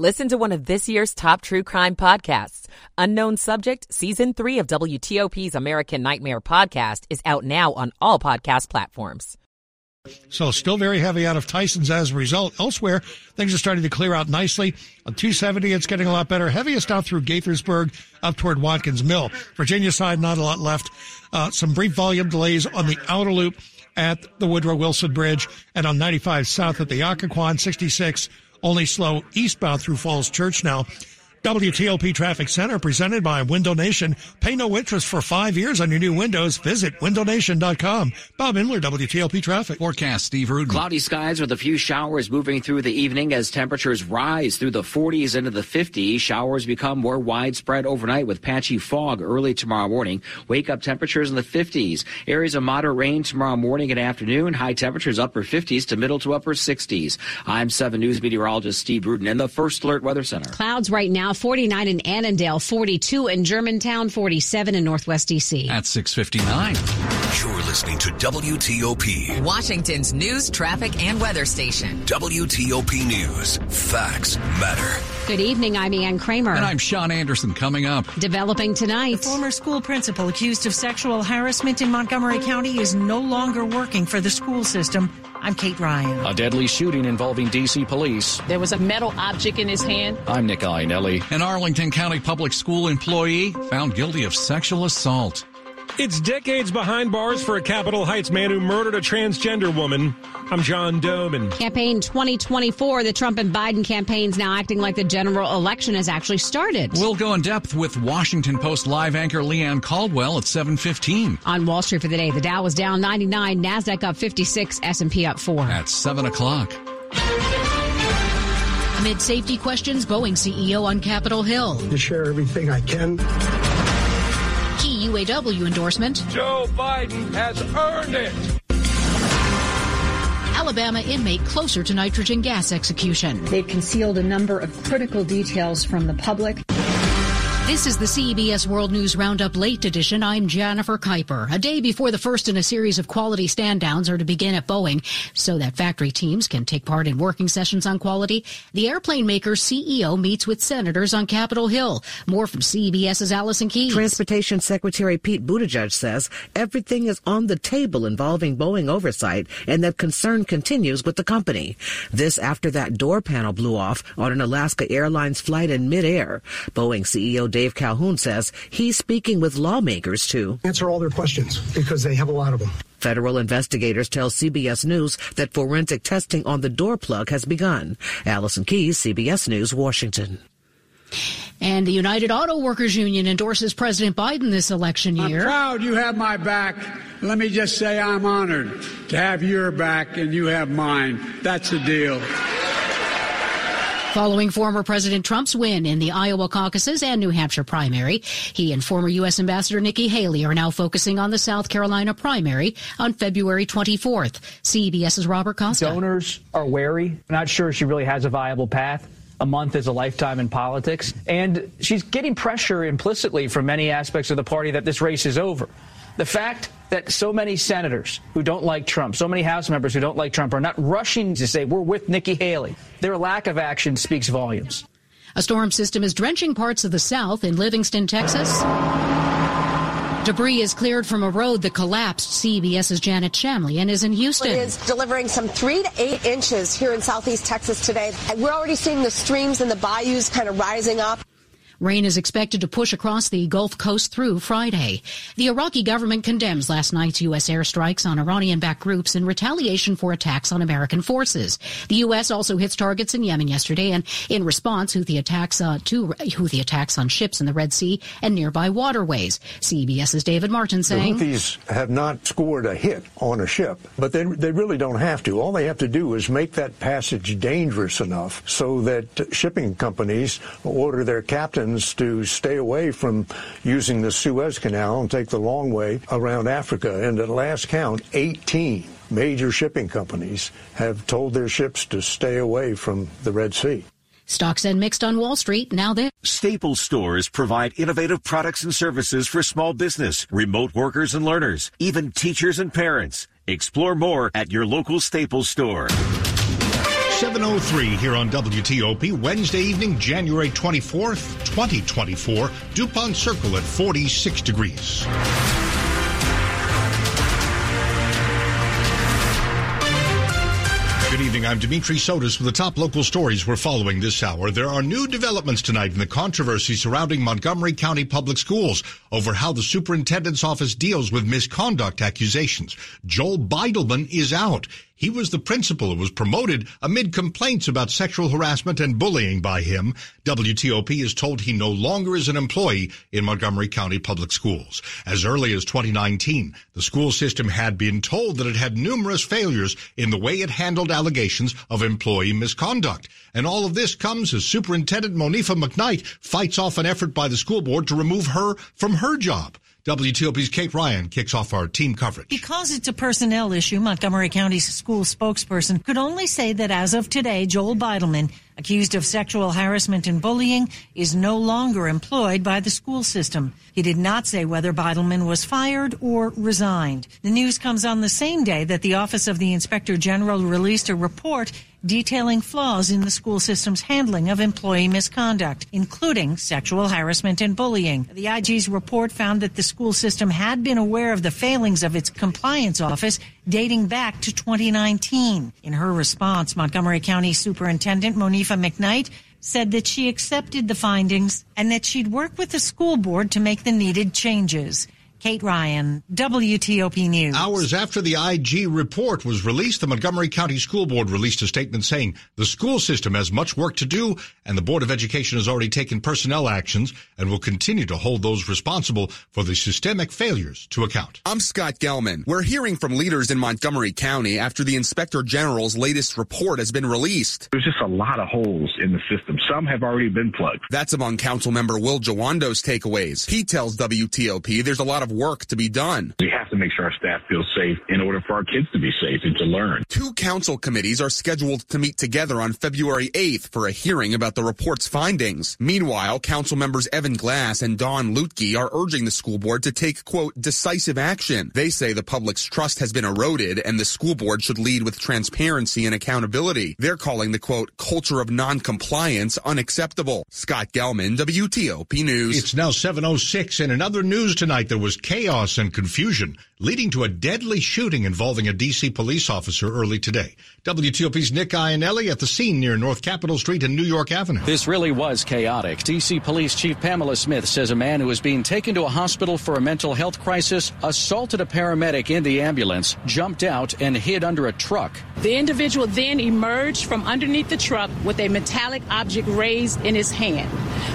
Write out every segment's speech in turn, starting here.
Listen to one of this year's top true crime podcasts. Unknown Subject, Season 3 of WTOP's American Nightmare podcast is out now on all podcast platforms. So still very heavy out of Tysons as a result. Elsewhere, things are starting to clear out nicely. On 270, it's getting a lot better. Heaviest out through Gaithersburg up toward Watkins Mill. Virginia side, not a lot left. Uh, some brief volume delays on the outer loop at the Woodrow Wilson Bridge and on 95 south at the Occoquan 66 only slow eastbound through Falls Church now. WTOP Traffic Center presented by Window Nation. Pay no interest for five years on your new windows. Visit windownation.com. Bob Inler, WTOP Traffic. Forecast, Steve Rudin. Cloudy skies with a few showers moving through the evening as temperatures rise through the 40s into the 50s. Showers become more widespread overnight with patchy fog early tomorrow morning. Wake up temperatures in the 50s. Areas of moderate rain tomorrow morning and afternoon. High temperatures upper 50s to middle to upper 60s. I'm 7 News meteorologist Steve Rudin in the First Alert Weather Center. Clouds right now 49 in Annandale, 42 in Germantown, 47 in Northwest DC. At 659. You're listening to WTOP. Washington's news, traffic, and weather station. WTOP News. Facts matter. Good evening. I'm Ann Kramer. And I'm Sean Anderson coming up. Developing tonight. Former school principal accused of sexual harassment in Montgomery County is no longer working for the school system. I'm Kate Ryan. A deadly shooting involving D.C. police. There was a metal object in his hand. I'm Nick Iannelli. An Arlington County Public School employee found guilty of sexual assault. It's decades behind bars for a Capitol Heights man who murdered a transgender woman. I'm John Domen. Campaign 2024. The Trump and Biden campaigns now acting like the general election has actually started. We'll go in depth with Washington Post live anchor Leigh Ann Caldwell at 7:15. On Wall Street for the day, the Dow was down 99, Nasdaq up 56, S&P up 4. At 7 o'clock. Amid safety questions, Boeing CEO on Capitol Hill. To share everything I can. Key UAW endorsement. Joe Biden has earned it. Alabama inmate closer to nitrogen gas execution. They've concealed a number of critical details from the public. This is the CBS World News Roundup Late Edition. I'm Jennifer Kuiper. A day before the first in a series of quality stand downs are to begin at Boeing so that factory teams can take part in working sessions on quality, the airplane maker's CEO meets with senators on Capitol Hill. More from CBS's Allison Keyes. Transportation Secretary Pete Buttigieg says everything is on the table involving Boeing oversight and that concern continues with the company. This after that door panel blew off on an Alaska Airlines flight in midair. Boeing CEO Dave Calhoun says he's speaking with lawmakers to answer all their questions because they have a lot of them. Federal investigators tell CBS News that forensic testing on the door plug has begun. Allison Keyes, CBS News, Washington. And the United Auto Workers Union endorses President Biden this election year. I'm proud you have my back. Let me just say I'm honored to have your back and you have mine. That's the deal. Following former President Trump's win in the Iowa caucuses and New Hampshire primary, he and former U.S. Ambassador Nikki Haley are now focusing on the South Carolina primary on February 24th. CBS's Robert Costa. Donors are wary, not sure she really has a viable path. A month is a lifetime in politics. And she's getting pressure implicitly from many aspects of the party that this race is over. The fact that so many senators who don't like Trump, so many House members who don't like Trump are not rushing to say, we're with Nikki Haley. Their lack of action speaks volumes. A storm system is drenching parts of the South in Livingston, Texas. Debris is cleared from a road that collapsed. CBS's Janet Shamlian is in Houston. It is delivering some three to eight inches here in southeast Texas today. We're already seeing the streams and the bayous kind of rising up. Rain is expected to push across the Gulf Coast through Friday. The Iraqi government condemns last night's U.S. airstrikes on Iranian-backed groups in retaliation for attacks on American forces. The U.S. also hits targets in Yemen yesterday, and in response, Houthi attacks uh, to Houthi attacks on ships in the Red Sea and nearby waterways. CBS's David Martin saying the Houthis have not scored a hit on a ship, but they they really don't have to. All they have to do is make that passage dangerous enough so that shipping companies order their captains citizens to stay away from using the Suez Canal and take the long way around Africa. And at last count, 18 major shipping companies have told their ships to stay away from the Red Sea. Stocks and mixed on Wall Street. Now this. Staples stores provide innovative products and services for small business, remote workers and learners, even teachers and parents. Explore more at your local Staples store. 703 here on WTOP, Wednesday evening, January 24th, 2024, DuPont Circle at 46 degrees. Good evening. I'm Dimitri Sotis with the top local stories we're following this hour. There are new developments tonight in the controversy surrounding Montgomery County Public Schools over how the superintendent's office deals with misconduct accusations. Joel Beidleman is out. He was the principal who was promoted amid complaints about sexual harassment and bullying by him. WTOP is told he no longer is an employee in Montgomery County Public Schools. As early as 2019, the school system had been told that it had numerous failures in the way it handled allegations of employee misconduct. And all of this comes as Superintendent Monifa McKnight fights off an effort by the school board to remove her from her job. WTOP's Kate Ryan kicks off our team coverage. Because it's a personnel issue, Montgomery County's school spokesperson could only say that as of today, Joel Beidleman, accused of sexual harassment and bullying, is no longer employed by the school system. He did not say whether Beidleman was fired or resigned. The news comes on the same day that the Office of the Inspector General released a report detailing flaws in the school system's handling of employee misconduct, including sexual harassment and bullying. The IG's report found that the school system had been aware of the failings of its compliance office dating back to 2019. In her response, Montgomery County Superintendent Monifa McKnight said that she accepted the findings and that she'd work with the school board to make the needed changes. Kate Ryan, WTOP News. Hours after the IG report was released, the Montgomery County School Board released a statement saying the school system has much work to do and the Board of Education has already taken personnel actions and will continue to hold those responsible for the systemic failures to account. I'm Scott Gelman. We're hearing from leaders in Montgomery County after the Inspector General's latest report has been released. There's just a lot of holes in the system. Some have already been plugged. That's among Council Member Will Jawando's takeaways. He tells WTOP there's a lot of work to be done. We have to make sure our staff feels safe in order for our kids to be safe and to learn. Two council committees are scheduled to meet together on February 8th for a hearing about the report's findings. Meanwhile, council members Evan Glass and Dawn Luedtke are urging the school board to take, quote, decisive action. They say the public's trust has been eroded and the school board should lead with transparency and accountability. They're calling the, quote, culture of noncompliance unacceptable. Scott Gelman, WTOP News. It's now 706 and another news tonight there was chaos and confusion, leading to a deadly shooting involving a D.C. police officer early today. WTOP's Nick Iannelli at the scene near North Capitol Street and New York Avenue. This really was chaotic. D.C. Police Chief Pamela Smith says a man who was being taken to a hospital for a mental health crisis assaulted a paramedic in the ambulance, jumped out, and hid under a truck. The individual then emerged from underneath the truck with a metallic object raised in his hand.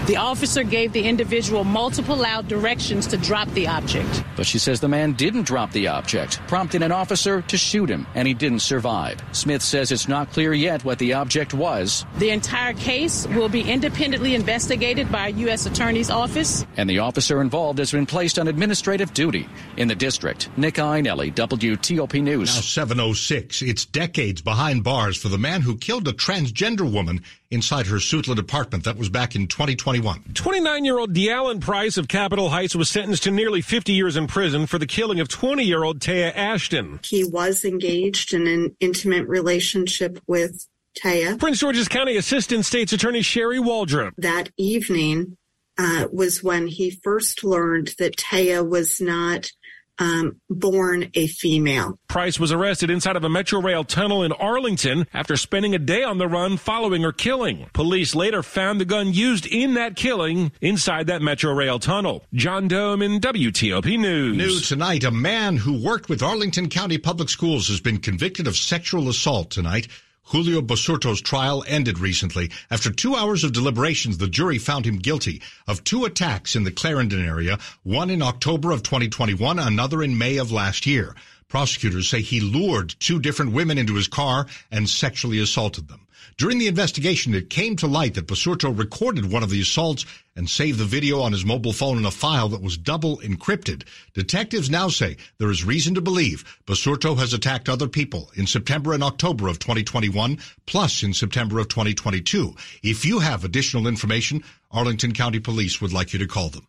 The officer gave the individual multiple loud directions to drop the object. But she says the man didn't drop the object, prompting an officer to shoot him, and he didn't survive. Smith says it's not clear yet what the object was. The entire case will be independently investigated by a U.S. Attorney's Office. And the officer involved has been placed on administrative duty in the district. Nick Iannelli, WTOP News. Now 706. It's decades behind bars for the man who killed a transgender woman inside her Suitland apartment. That was back in 2021. 29 year old Deallen Price of Capitol Heights was sentenced to nearly 50 years in prison for the killing of 20 year old Taya Ashton. He was engaged in an intimate relationship with Taya. Prince George's County Assistant State's Attorney Sherry Waldrop. That evening uh, was when he first learned that Taya was not um, born a female. Price was arrested inside of a Metro Rail tunnel in Arlington after spending a day on the run following her killing. Police later found the gun used in that killing inside that Metro Rail tunnel. John Domen WTOP News. New tonight, a man who worked with Arlington County Public Schools has been convicted of sexual assault tonight. Julio Basurto's trial ended recently. After two hours of deliberations, the jury found him guilty of two attacks in the Clarendon area, one in October of 2021, another in May of last year. Prosecutors say he lured two different women into his car and sexually assaulted them. During the investigation, it came to light that Basurto recorded one of the assaults and saved the video on his mobile phone in a file that was double encrypted. Detectives now say there is reason to believe Basurto has attacked other people in September and October of 2021, plus in September of 2022. If you have additional information, Arlington County Police would like you to call them.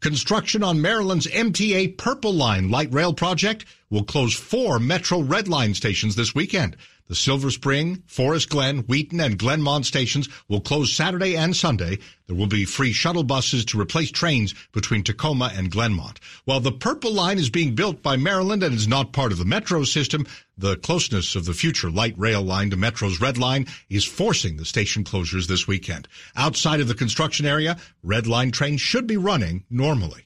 Construction on Maryland's MTA Purple Line light rail project will close four Metro Red Line stations this weekend. The Silver Spring, Forest Glen, Wheaton, and Glenmont stations will close Saturday and Sunday. There will be free shuttle buses to replace trains between Tacoma and Glenmont. While the Purple Line is being built by Maryland and is not part of the Metro system, the closeness of the future light rail line to Metro's Red Line is forcing the station closures this weekend. Outside of the construction area, Red Line trains should be running normally.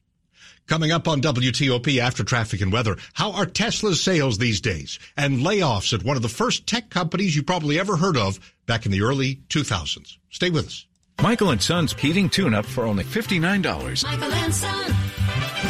Coming up on WTOP after traffic and weather, how are Tesla's sales these days? And layoffs at one of the first tech companies you probably ever heard of back in the early 2000s. Stay with us. Michael and Son's heating tune up for only $59. Michael and Son.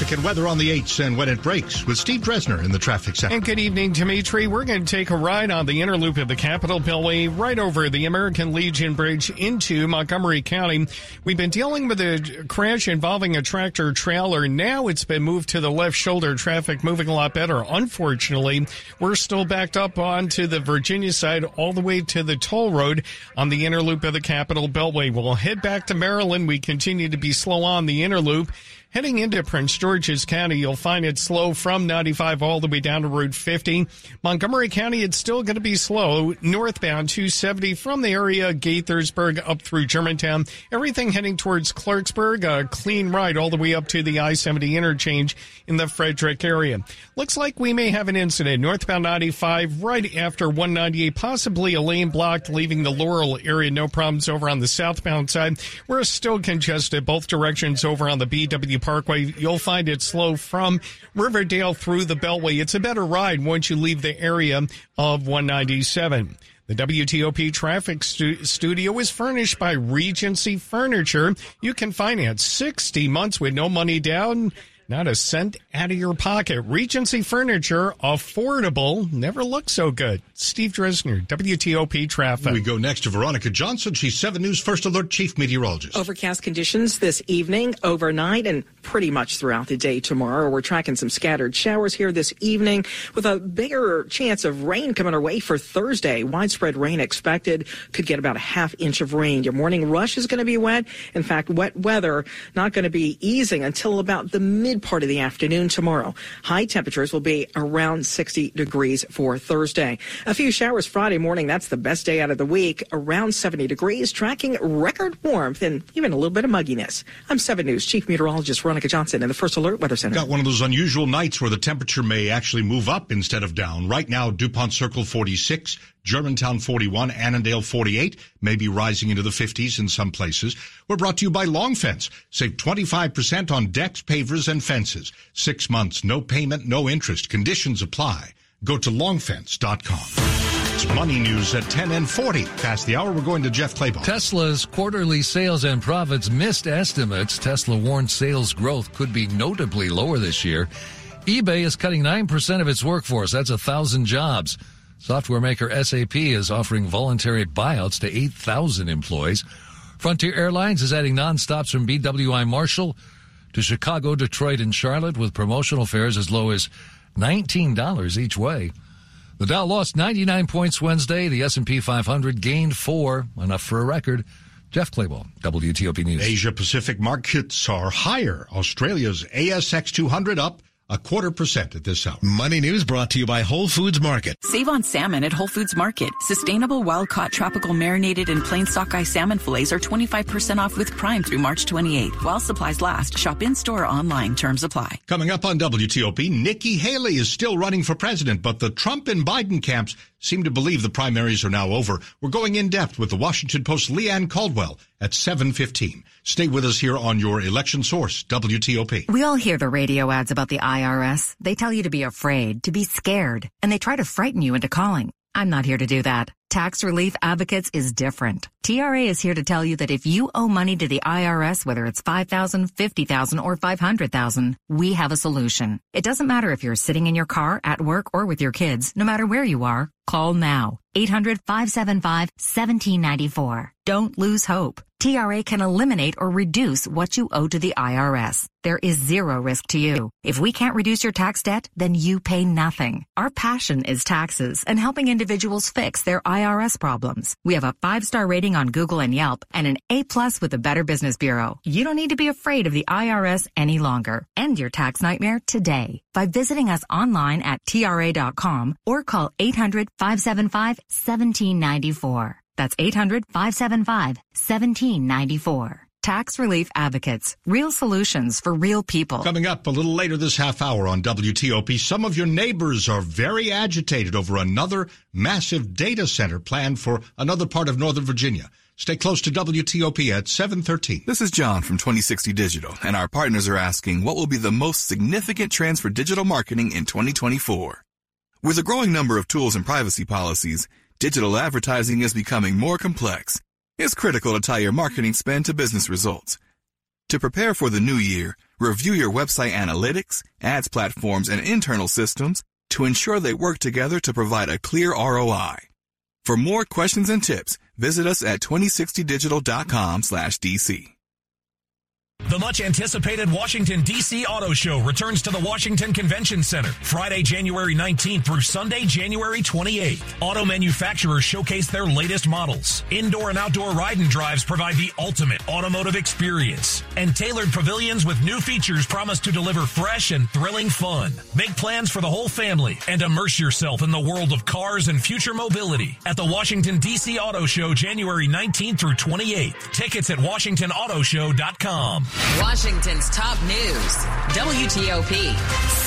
Traffic and weather on the 8s and when it breaks with Steve Dresner in the traffic center. And good evening, Dimitri. We're going to take a ride on the inner loop of the Capitol Beltway right over the American Legion Bridge into Montgomery County. We've been dealing with a crash involving a tractor trailer. Now it's been moved to the left shoulder. Traffic moving a lot better. Unfortunately, we're still backed up onto the Virginia side all the way to the toll road on the inner loop of the Capitol Beltway. We'll head back to Maryland. We continue to be slow on the inner loop. Heading into Prince George's County, you'll find it slow from 95 all the way down to Route 50. Montgomery County, it's still going to be slow. Northbound 270 from the area Gaithersburg up through Germantown. Everything heading towards Clarksburg, a clean ride all the way up to the I-70 interchange in the Frederick area. Looks like we may have an incident northbound 95 right after 198, possibly a lane blocked leaving the Laurel area. No problems over on the southbound side. We're still congested both directions over on the BW Parkway. You'll find it slow from Riverdale through the Beltway. It's a better ride once you leave the area of 197. The WTOP traffic stu- studio is furnished by Regency Furniture. You can finance 60 months with no money down. Not a cent out of your pocket. Regency Furniture, affordable, never looked so good. Steve Dresner, WTOP Traffic. We go next to Veronica Johnson. She's 7 News First Alert Chief Meteorologist. Overcast conditions this evening, overnight, and pretty much throughout the day tomorrow. We're tracking some scattered showers here this evening with a bigger chance of rain coming our way for Thursday. Widespread rain expected. Could get about a half inch of rain. Your morning rush is going to be wet. In fact, wet weather not going to be easing until about the mid part of the afternoon tomorrow. High temperatures will be around 60 degrees for Thursday. A few showers Friday morning. That's the best day out of the week. Around 70 degrees, tracking record warmth and even a little bit of mugginess. I'm 7 News Chief Meteorologist Veronica Johnson in the First Alert Weather Center. Got one of those unusual nights where the temperature may actually move up instead of down. Right now, DuPont Circle 46, Germantown 41, Annandale 48, maybe rising into the 50s in some places. We're brought to you by Long Fence. Save 25% on decks, pavers, and fences. Six months, no payment, no interest. Conditions apply. Go to longfence.com. It's money news at 10 and 40. Past the hour, we're going to Jeff Clabaugh. Tesla's quarterly sales and profits missed estimates. Tesla warned sales growth could be notably lower this year. eBay is cutting 9% of its workforce. That's a thousand jobs. Software maker SAP is offering voluntary buyouts to 8,000 employees. Frontier Airlines is adding nonstops from BWI Marshall to Chicago, Detroit, and Charlotte with promotional fares as low as $19 each way. The Dow lost 99 points Wednesday. The S&P 500 gained four, enough for a record. Jeff Clabaugh, WTOP News. Asia Pacific markets are higher. Australia's ASX 200 up a quarter percent at this hour. Money News brought to you by Whole Foods Market. Save on salmon at Whole Foods Market. Sustainable wild caught tropical marinated and plain sockeye salmon fillets are 25% off with Prime through March 28th. While supplies last, shop in store or online. Terms apply. Coming up on WTOP, Nikki Haley is still running for president, but the Trump and Biden camps seem to believe the primaries are now over. We're going in depth with the Washington Post Leigh Ann Caldwell at 7:15. Stay with us here on your election source, WTOP. We all hear the radio ads about the IRS. They tell you to be afraid, to be scared, and they try to frighten you into calling. I'm not here to do that. Tax Relief Advocates is different. TRA is here to tell you that if you owe money to the IRS, whether it's 5000 50000 or 500000 we have a solution. It doesn't matter if you're sitting in your car, at work, or with your kids, no matter where you are, call now. 800-575-1794. Don't lose hope. TRA can eliminate or reduce what you owe to the IRS. There is zero risk to you. If we can't reduce your tax debt, then you pay nothing. Our passion is taxes and helping individuals fix their IRS problems. We have a five-star rating on Google and Yelp and an A plus with the Better Business Bureau. You don't need to be afraid of the IRS any longer. End your tax nightmare today by visiting us online at tra.com or call 800-575-1794. That's 800-575-1794. Tax Relief Advocates. Real solutions for real people. Coming up a little later this half hour on WTOP, some of your neighbors are very agitated over another massive data center planned for another part of Northern Virginia. Stay close to WTOP at 713. This is John from 2060 Digital, and our partners are asking what will be the most significant trends for digital marketing in 2024. With a growing number of tools and privacy policies, digital advertising is becoming more complex. It's critical to tie your marketing spend to business results. To prepare for the new year, review your website analytics, ads platforms, and internal systems to ensure they work together to provide a clear ROI. For more questions and tips, visit us at 2060digital.com slash DC. The much anticipated Washington, D.C. Auto Show returns to the Washington Convention Center Friday, January 19th through Sunday, January 28th. Auto manufacturers showcase their latest models. Indoor and outdoor ride and drives provide the ultimate automotive experience. And tailored pavilions with new features promise to deliver fresh and thrilling fun. Make plans for the whole family and immerse yourself in the world of cars and future mobility at the Washington, D.C. Auto Show January 19th through 28th. Tickets at WashingtonAutoShow.com. Washington's top news. WTOP.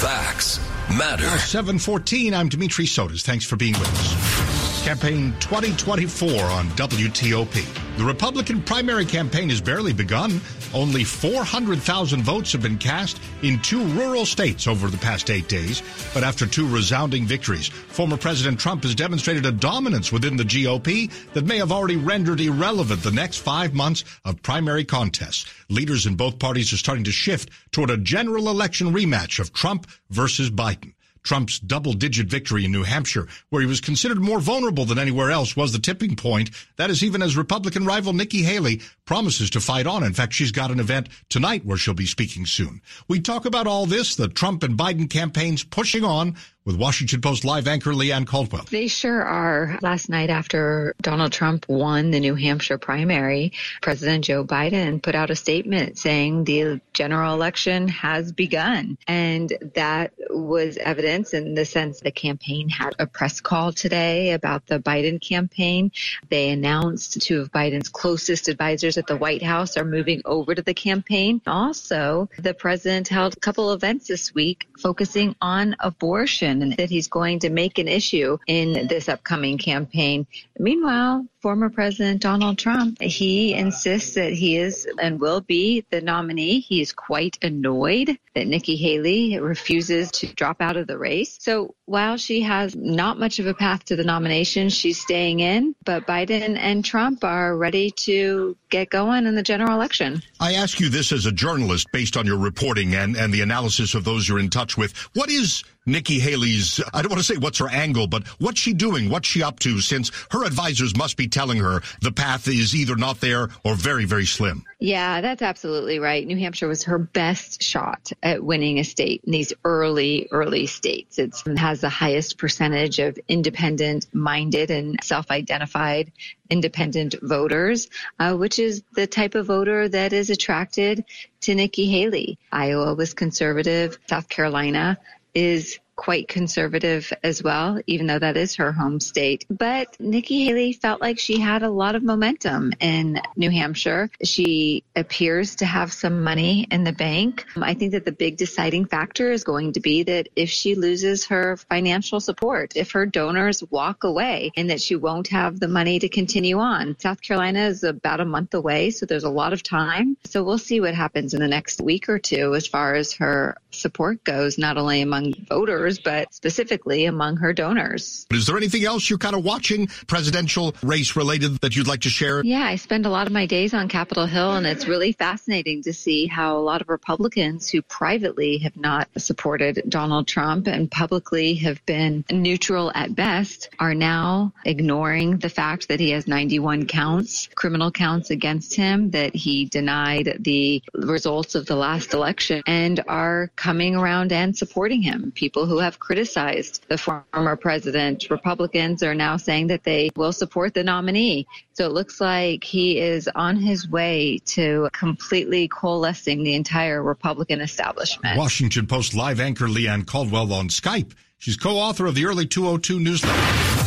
Facts matter. 714, I'm Dimitri Sotis. Thanks for being with us. Campaign 2024 on WTOP. The Republican primary campaign has barely begun. Only 400,000 votes have been cast in two rural states over the past eight days. But after two resounding victories, former President Trump has demonstrated a dominance within the GOP that may have already rendered irrelevant the next five months of primary contests. Leaders in both parties are starting to shift toward a general election rematch of Trump versus Biden. Trump's double digit victory in New Hampshire, where he was considered more vulnerable than anywhere else, was the tipping point. That is even as Republican rival Nikki Haley promises to fight on. In fact, she's got an event tonight where she'll be speaking soon. We talk about all this, the Trump and Biden campaigns pushing on with Washington Post live anchor Leigh Ann Caldwell. They sure are. Last night, after Donald Trump won the New Hampshire primary, President Joe Biden put out a statement saying the general election has begun. And that was evidence in the sense the campaign had a press call today about the Biden campaign. They announced two of Biden's closest advisors at the White House are moving over to the campaign. Also, the president held a couple events this week focusing on abortion and that he's going to make an issue in this upcoming campaign. Meanwhile, former President Donald Trump, he insists that he is and will be the nominee. He is quite annoyed that Nikki Haley refuses to drop out of the race. So while she has not much of a path to the nomination, she's staying in, but Biden and Trump are ready to get going in the general election. I ask you this as a journalist based on your reporting and, and the analysis of those you're in touch with. What is Nikki Haley's, I don't want to say what's her angle, but what's she doing? What's she up to since her advisors must be telling her the path is either not there or very, very slim? Yeah, that's absolutely right. New Hampshire was her best shot at winning a state in these early, early states. It has the highest percentage of independent minded and self identified independent voters, uh, which is the type of voter that is attracted to Nikki Haley. Iowa was conservative. South Carolina is quite conservative as well, even though that is her home state. But Nikki Haley felt like she had a lot of momentum in New Hampshire. She appears to have some money in the bank. I think that the big deciding factor is going to be that if she loses her financial support, if her donors walk away and that she won't have the money to continue on. South Carolina is about a month away, so there's a lot of time. So we'll see what happens in the next week or two as far as her support goes, not only among voters, supporters, but specifically among her donors. Is there anything else you're kind of watching presidential race related that you'd like to share? Yeah, I spend a lot of my days on Capitol Hill, and it's really fascinating to see how a lot of Republicans who privately have not supported Donald Trump and publicly have been neutral at best are now ignoring the fact that he has 91 counts, criminal counts against him, that he denied the results of the last election, and are coming around and supporting him. People who have criticized the former president, Republicans are now saying that they will support the nominee. So it looks like he is on his way to completely coalescing the entire Republican establishment. Washington Post live anchor Leigh Ann Caldwell on Skype. She's co-author of the Early 202 newsletter.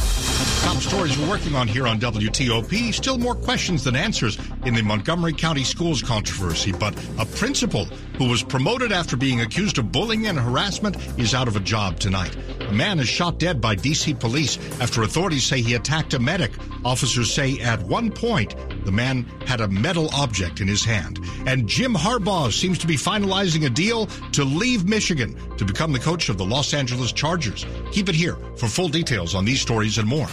Top stories we're working on here on WTOP. Still more questions than answers in the Montgomery County Schools controversy, but a principal who was promoted after being accused of bullying and harassment is out of a job tonight. A man is shot dead by DC police after authorities say he attacked a medic. Officers say at one point the man had a metal object in his hand. And Jim Harbaugh seems to be finalizing a deal to leave Michigan to become the coach of the Los Angeles Chargers. Keep it here for full details on these stories and more.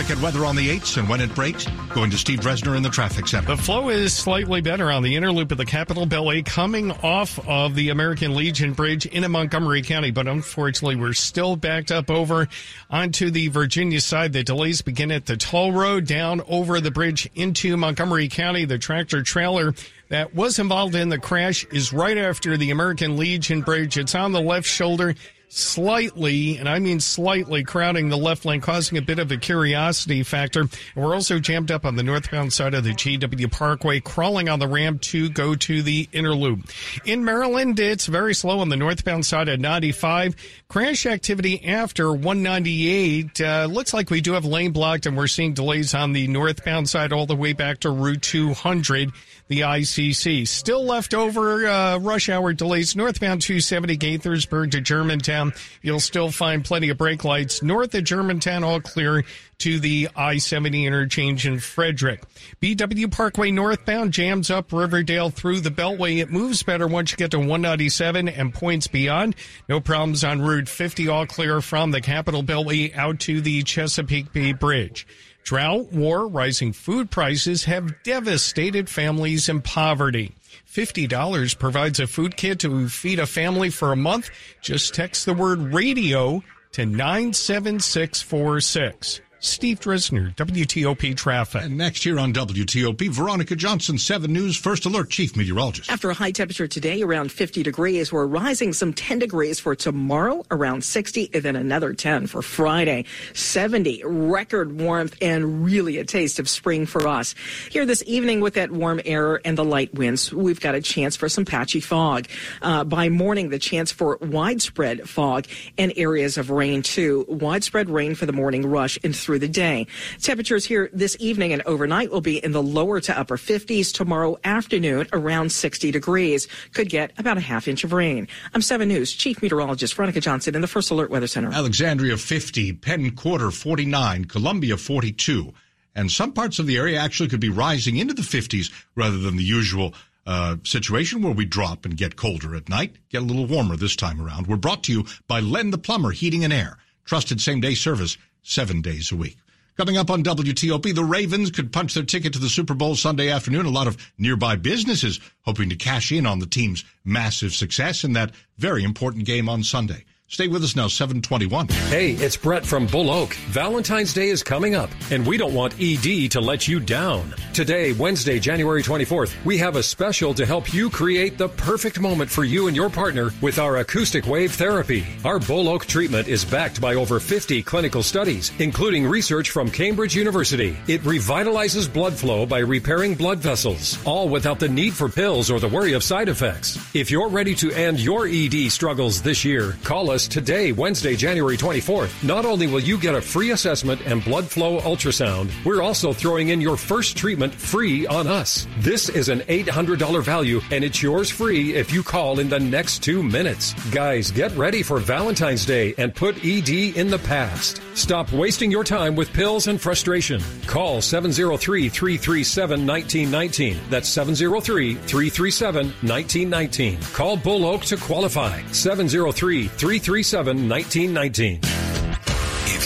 Traffic and weather on the 8s and when it breaks, going to Steve Dresner in the traffic center. The flow is slightly better on the inner loop of the Capitol Beltway coming off of the American Legion Bridge into Montgomery County, but unfortunately we're still backed up over onto the Virginia side. The delays begin at the toll road down over the bridge into Montgomery County. The tractor trailer that was involved in the crash is right after the American Legion Bridge. It's on the left shoulder slightly, and I mean slightly, crowding the left lane, causing a bit of a curiosity factor. We're also jammed up on the northbound side of the GW Parkway, crawling on the ramp to go to the inner loop. In Maryland, it's very slow on the northbound side at 95. Crash activity after 198. Uh, looks like we do have lane blocked, and we're seeing delays on the northbound side all the way back to Route 200 the ICC. Still left over uh, rush hour delays northbound 270 Gaithersburg to Germantown. You'll still find plenty of brake lights north of Germantown, all clear to the I 70 interchange in Frederick. BW Parkway northbound jams up Riverdale through the Beltway. It moves better once you get to 197 and points beyond. No problems on Route 50, all clear from the Capitol Beltway out to the Chesapeake Bay Bridge. Drought, war, rising food prices have devastated families in poverty. $50 provides a food kit to feed a family for a month. Just text the word radio to 97646. Steve Dresner, WTOP Traffic. And next here on WTOP, Veronica Johnson, 7 News First Alert Chief Meteorologist. After a high temperature today around 50 degrees, we're rising some 10 degrees for tomorrow around 60 and then another 10 for Friday. 70, record warmth and really a taste of spring for us. Here this evening with that warm air and the light winds, we've got a chance for some patchy fog. Uh, by morning, the chance for widespread fog and areas of rain too. Widespread rain for the morning rush and through the day. Temperatures here this evening and overnight will be in the lower to upper 50s. Tomorrow afternoon, around 60 degrees. Could get about a half inch of rain. I'm 7 News Chief Meteorologist Veronica Johnson in the First Alert Weather Center. Alexandria 50, Penn Quarter 49, Columbia 42. And some parts of the area actually could be rising into the 50s rather than the usual uh, situation where we drop and get colder at night, get a little warmer this time around. We're brought to you by Len the Plumber Heating and Air. Trusted same day service seven days a week. Coming up on WTOP, the Ravens could punch their ticket to the Super Bowl Sunday afternoon. A lot of nearby businesses hoping to cash in on the team's massive success in that very important game on Sunday. Stay with us now, 721. Hey, it's Brett from Bull Oak. Valentine's Day is coming up, and we don't want ED to let you down. Today, Wednesday, January 24th, we have a special to help you create the perfect moment for you and your partner with our acoustic wave therapy. Our Bull Oak treatment is backed by over 50 clinical studies, including research from Cambridge University. It revitalizes blood flow by repairing blood vessels, all without the need for pills or the worry of side effects. If you're ready to end your ED struggles this year, call us Because today, Wednesday, January 24th, not only will you get a free assessment and blood flow ultrasound, we're also throwing in your first treatment free on us. This is an $800 value and it's yours free if you call in the next two minutes. Guys, get ready for Valentine's Day and put ED in the past. Stop wasting your time with pills and frustration. Call 703 337 1919. That's 703 337 1919. Call Bull Oak to qualify. 703 337 1919.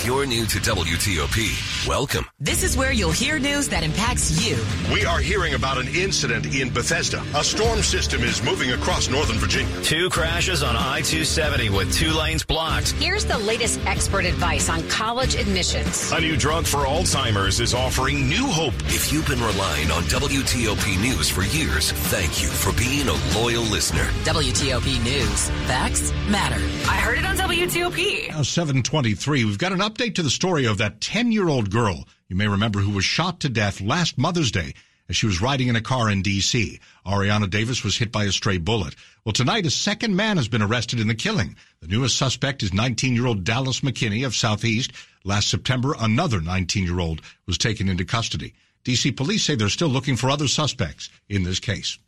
If you're new to WTOP, welcome. This is where you'll hear news that impacts you. We are hearing about an incident in Bethesda. A storm system is moving across Northern Virginia. Two crashes on I 270 with two lanes blocked. Here's the latest expert advice on college admissions. A new drug for Alzheimer's is offering new hope. If you've been relying on WTOP News for years, thank you for being a loyal listener. WTOP News. Facts matter. I heard it on WTOP. Now 723. We've got an update to the story of that 10 year old girl you may remember who was shot to death last Mother's Day as she was riding in a car in D.C. Ariana Davis was hit by a stray bullet. Well, tonight a second man has been arrested in the killing. The newest suspect is 19-year-old Dallas McKinney of Southeast. Last September, another 19-year-old was taken into custody. D.C. police say they're still looking for other suspects in this case.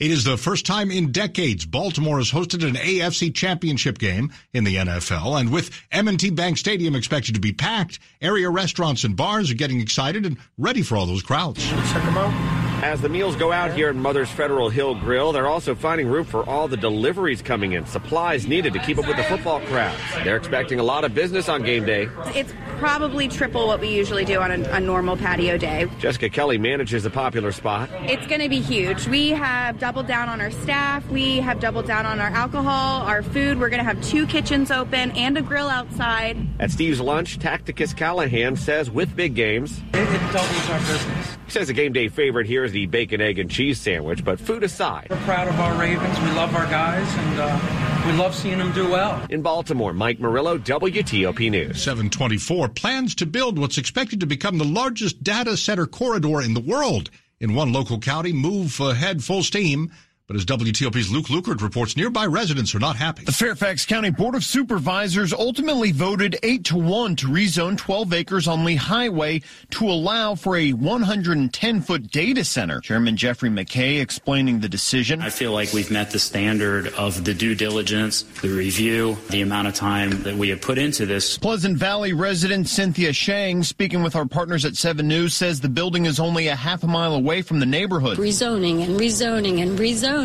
It is the first time in decades Baltimore has hosted an AFC championship game in the NFL. And with M&T Bank Stadium expected to be packed, area restaurants and bars are getting excited and ready for all those crowds. Check them out. As the meals go out here at Mother's Federal Hill Grill, they're also finding room for all the deliveries coming in, supplies needed to keep up with the football crowds. They're expecting a lot of business on game day. It's probably triple what we usually do on a, a normal patio day. Jessica Kelly manages the popular spot. It's going to be huge. We have doubled down on our staff. We have doubled down on our alcohol, our food. We're going to have two kitchens open and a grill outside. At Steve's Lunch, Tacticus Callahan says with big games, it, it doubles our business. He says a game day favorite here is the bacon, egg, and cheese sandwich, but food aside. We're proud of our Ravens. We love our guys, and uh, we love seeing them do well. In Baltimore, Mike Murillo, WTOP News. 724 plans to build what's expected to become the largest data center corridor in the world. In one local county, move ahead full steam. But as WTOP's Luke Lukert reports, nearby residents are not happy. The Fairfax County Board of Supervisors ultimately voted 8 to 1 to rezone 12 acres on Lee Highway to allow for a 110 foot data center. Chairman Jeffrey McKay explaining the decision. I feel like we've met the standard of the due diligence, the review, the amount of time that we have put into this. Pleasant Valley resident Cynthia Shang, speaking with our partners at 7 News, says the building is only a half a mile away from the neighborhood. Rezoning and rezoning and rezoning.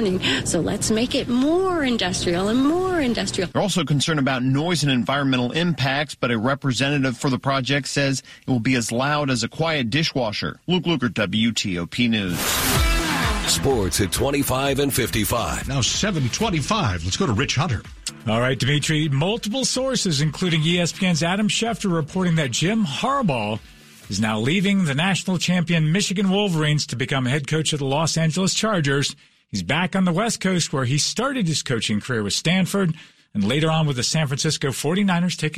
So let's make it more industrial and more industrial. They're also concerned about noise and environmental impacts, but a representative for the project says it will be as loud as a quiet dishwasher. Luke Lukert, WTOP News. Sports at 25 and 55. Now 725. Let's go to Rich Hunter. All right, Dimitri. Multiple sources, including ESPN's Adam Schefter, reporting that Jim Harbaugh is now leaving the national champion Michigan Wolverines to become head coach of the Los Angeles Chargers. He's back on the West Coast where he started his coaching career with Stanford and later on with the San Francisco 49ers taking